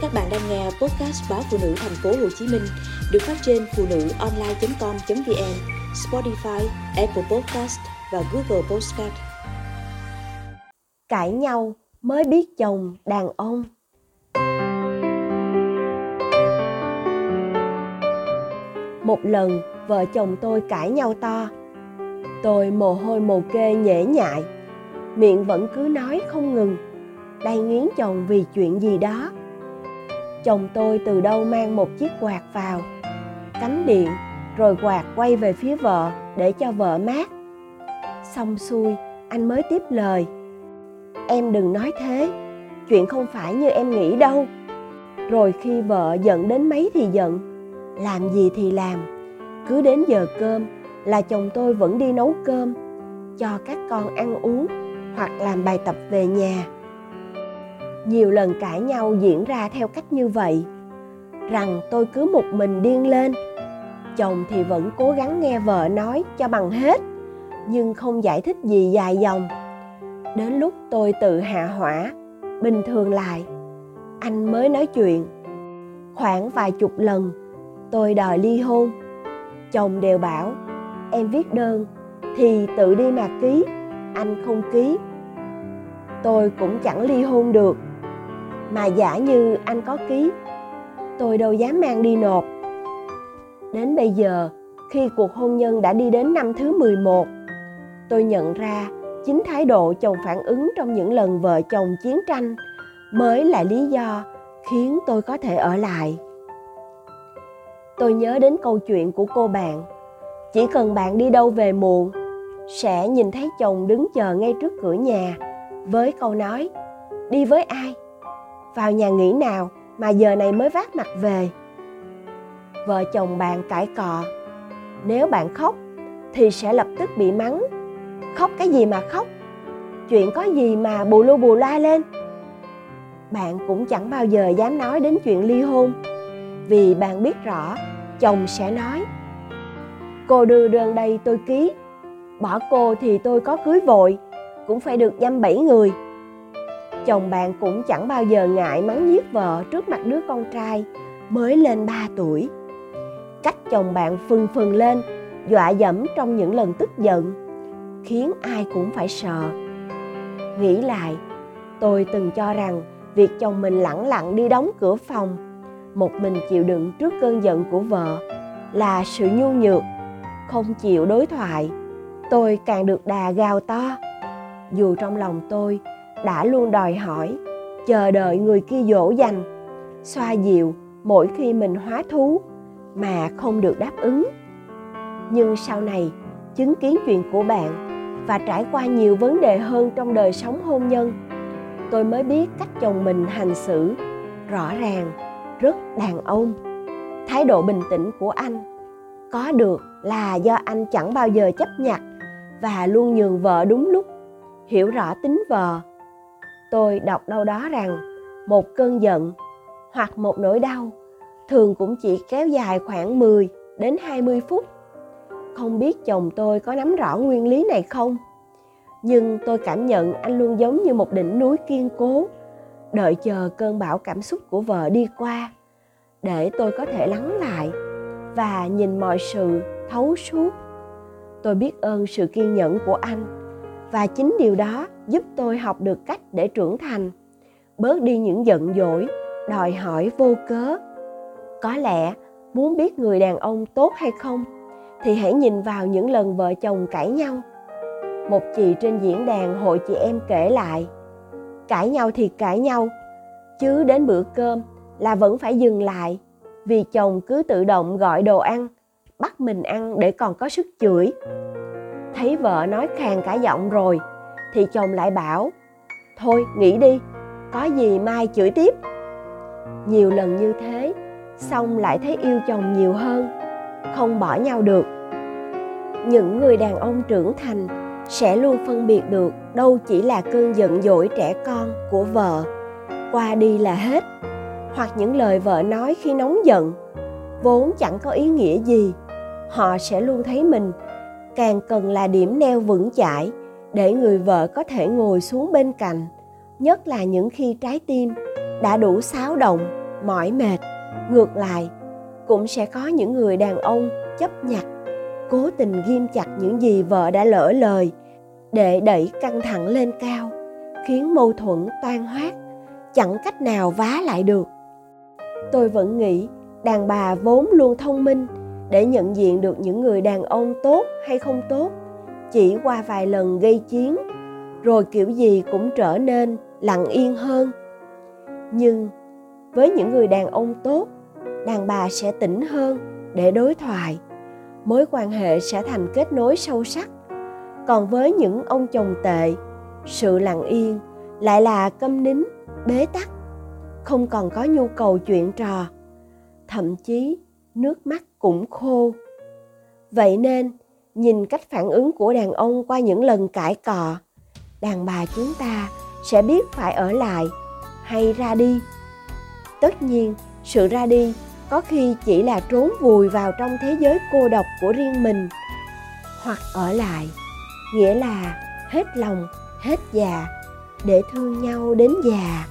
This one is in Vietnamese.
Các bạn đang nghe podcast báo phụ nữ thành phố Hồ Chí Minh được phát trên phụ nữ online.com.vn, Spotify, Apple Podcast và Google Podcast. Cãi nhau mới biết chồng đàn ông. Một lần vợ chồng tôi cãi nhau to. Tôi mồ hôi mồ kê nhễ nhại, miệng vẫn cứ nói không ngừng, đang nghiến chồng vì chuyện gì đó chồng tôi từ đâu mang một chiếc quạt vào. Cắm điện, rồi quạt quay về phía vợ, để cho vợ mát. Xong xuôi, anh mới tiếp lời. Em đừng nói thế, chuyện không phải như em nghĩ đâu. Rồi khi vợ giận đến mấy thì giận, làm gì thì làm. Cứ đến giờ cơm là chồng tôi vẫn đi nấu cơm, cho các con ăn uống hoặc làm bài tập về nhà nhiều lần cãi nhau diễn ra theo cách như vậy. Rằng tôi cứ một mình điên lên. Chồng thì vẫn cố gắng nghe vợ nói cho bằng hết, nhưng không giải thích gì dài dòng. Đến lúc tôi tự hạ hỏa, bình thường lại. Anh mới nói chuyện. Khoảng vài chục lần, tôi đòi ly hôn. Chồng đều bảo, em viết đơn, thì tự đi mà ký, anh không ký. Tôi cũng chẳng ly hôn được mà giả như anh có ký, tôi đâu dám mang đi nộp. Đến bây giờ, khi cuộc hôn nhân đã đi đến năm thứ 11 tôi nhận ra chính thái độ chồng phản ứng trong những lần vợ chồng chiến tranh mới là lý do khiến tôi có thể ở lại. Tôi nhớ đến câu chuyện của cô bạn, chỉ cần bạn đi đâu về muộn, sẽ nhìn thấy chồng đứng chờ ngay trước cửa nhà với câu nói, đi với ai vào nhà nghỉ nào mà giờ này mới vác mặt về. Vợ chồng bạn cãi cọ, nếu bạn khóc thì sẽ lập tức bị mắng. Khóc cái gì mà khóc? Chuyện có gì mà bù lu bù la lên? Bạn cũng chẳng bao giờ dám nói đến chuyện ly hôn, vì bạn biết rõ chồng sẽ nói, cô đưa đơn đây tôi ký, bỏ cô thì tôi có cưới vội, cũng phải được dăm bảy người chồng bạn cũng chẳng bao giờ ngại mắng nhiếc vợ trước mặt đứa con trai mới lên 3 tuổi. Cách chồng bạn phừng phừng lên, dọa dẫm trong những lần tức giận, khiến ai cũng phải sợ. Nghĩ lại, tôi từng cho rằng việc chồng mình lẳng lặng đi đóng cửa phòng, một mình chịu đựng trước cơn giận của vợ là sự nhu nhược, không chịu đối thoại. Tôi càng được đà gào to, dù trong lòng tôi đã luôn đòi hỏi, chờ đợi người kia dỗ dành. Xoa dịu mỗi khi mình hóa thú mà không được đáp ứng. Nhưng sau này, chứng kiến chuyện của bạn và trải qua nhiều vấn đề hơn trong đời sống hôn nhân, tôi mới biết cách chồng mình hành xử rõ ràng, rất đàn ông. Thái độ bình tĩnh của anh có được là do anh chẳng bao giờ chấp nhặt và luôn nhường vợ đúng lúc, hiểu rõ tính vợ tôi đọc đâu đó rằng một cơn giận hoặc một nỗi đau thường cũng chỉ kéo dài khoảng 10 đến 20 phút. Không biết chồng tôi có nắm rõ nguyên lý này không? Nhưng tôi cảm nhận anh luôn giống như một đỉnh núi kiên cố, đợi chờ cơn bão cảm xúc của vợ đi qua để tôi có thể lắng lại và nhìn mọi sự thấu suốt. Tôi biết ơn sự kiên nhẫn của anh và chính điều đó giúp tôi học được cách để trưởng thành. Bớt đi những giận dỗi, đòi hỏi vô cớ. Có lẽ muốn biết người đàn ông tốt hay không, thì hãy nhìn vào những lần vợ chồng cãi nhau. Một chị trên diễn đàn hội chị em kể lại, cãi nhau thì cãi nhau, chứ đến bữa cơm là vẫn phải dừng lại, vì chồng cứ tự động gọi đồ ăn, bắt mình ăn để còn có sức chửi thấy vợ nói khàn cả giọng rồi, thì chồng lại bảo, thôi nghỉ đi, có gì mai chửi tiếp. Nhiều lần như thế, xong lại thấy yêu chồng nhiều hơn, không bỏ nhau được. Những người đàn ông trưởng thành sẽ luôn phân biệt được đâu chỉ là cơn giận dỗi trẻ con của vợ, qua đi là hết, hoặc những lời vợ nói khi nóng giận, vốn chẳng có ý nghĩa gì, họ sẽ luôn thấy mình càng cần là điểm neo vững chãi để người vợ có thể ngồi xuống bên cạnh, nhất là những khi trái tim đã đủ xáo động, mỏi mệt. Ngược lại, cũng sẽ có những người đàn ông chấp nhặt, cố tình ghim chặt những gì vợ đã lỡ lời để đẩy căng thẳng lên cao, khiến mâu thuẫn toan hoát, chẳng cách nào vá lại được. Tôi vẫn nghĩ đàn bà vốn luôn thông minh để nhận diện được những người đàn ông tốt hay không tốt. Chỉ qua vài lần gây chiến, rồi kiểu gì cũng trở nên lặng yên hơn. Nhưng với những người đàn ông tốt, đàn bà sẽ tỉnh hơn để đối thoại. Mối quan hệ sẽ thành kết nối sâu sắc. Còn với những ông chồng tệ, sự lặng yên lại là câm nín, bế tắc, không còn có nhu cầu chuyện trò. Thậm chí nước mắt cũng khô. Vậy nên, nhìn cách phản ứng của đàn ông qua những lần cãi cọ, đàn bà chúng ta sẽ biết phải ở lại hay ra đi. Tất nhiên, sự ra đi có khi chỉ là trốn vùi vào trong thế giới cô độc của riêng mình, hoặc ở lại, nghĩa là hết lòng, hết già để thương nhau đến già.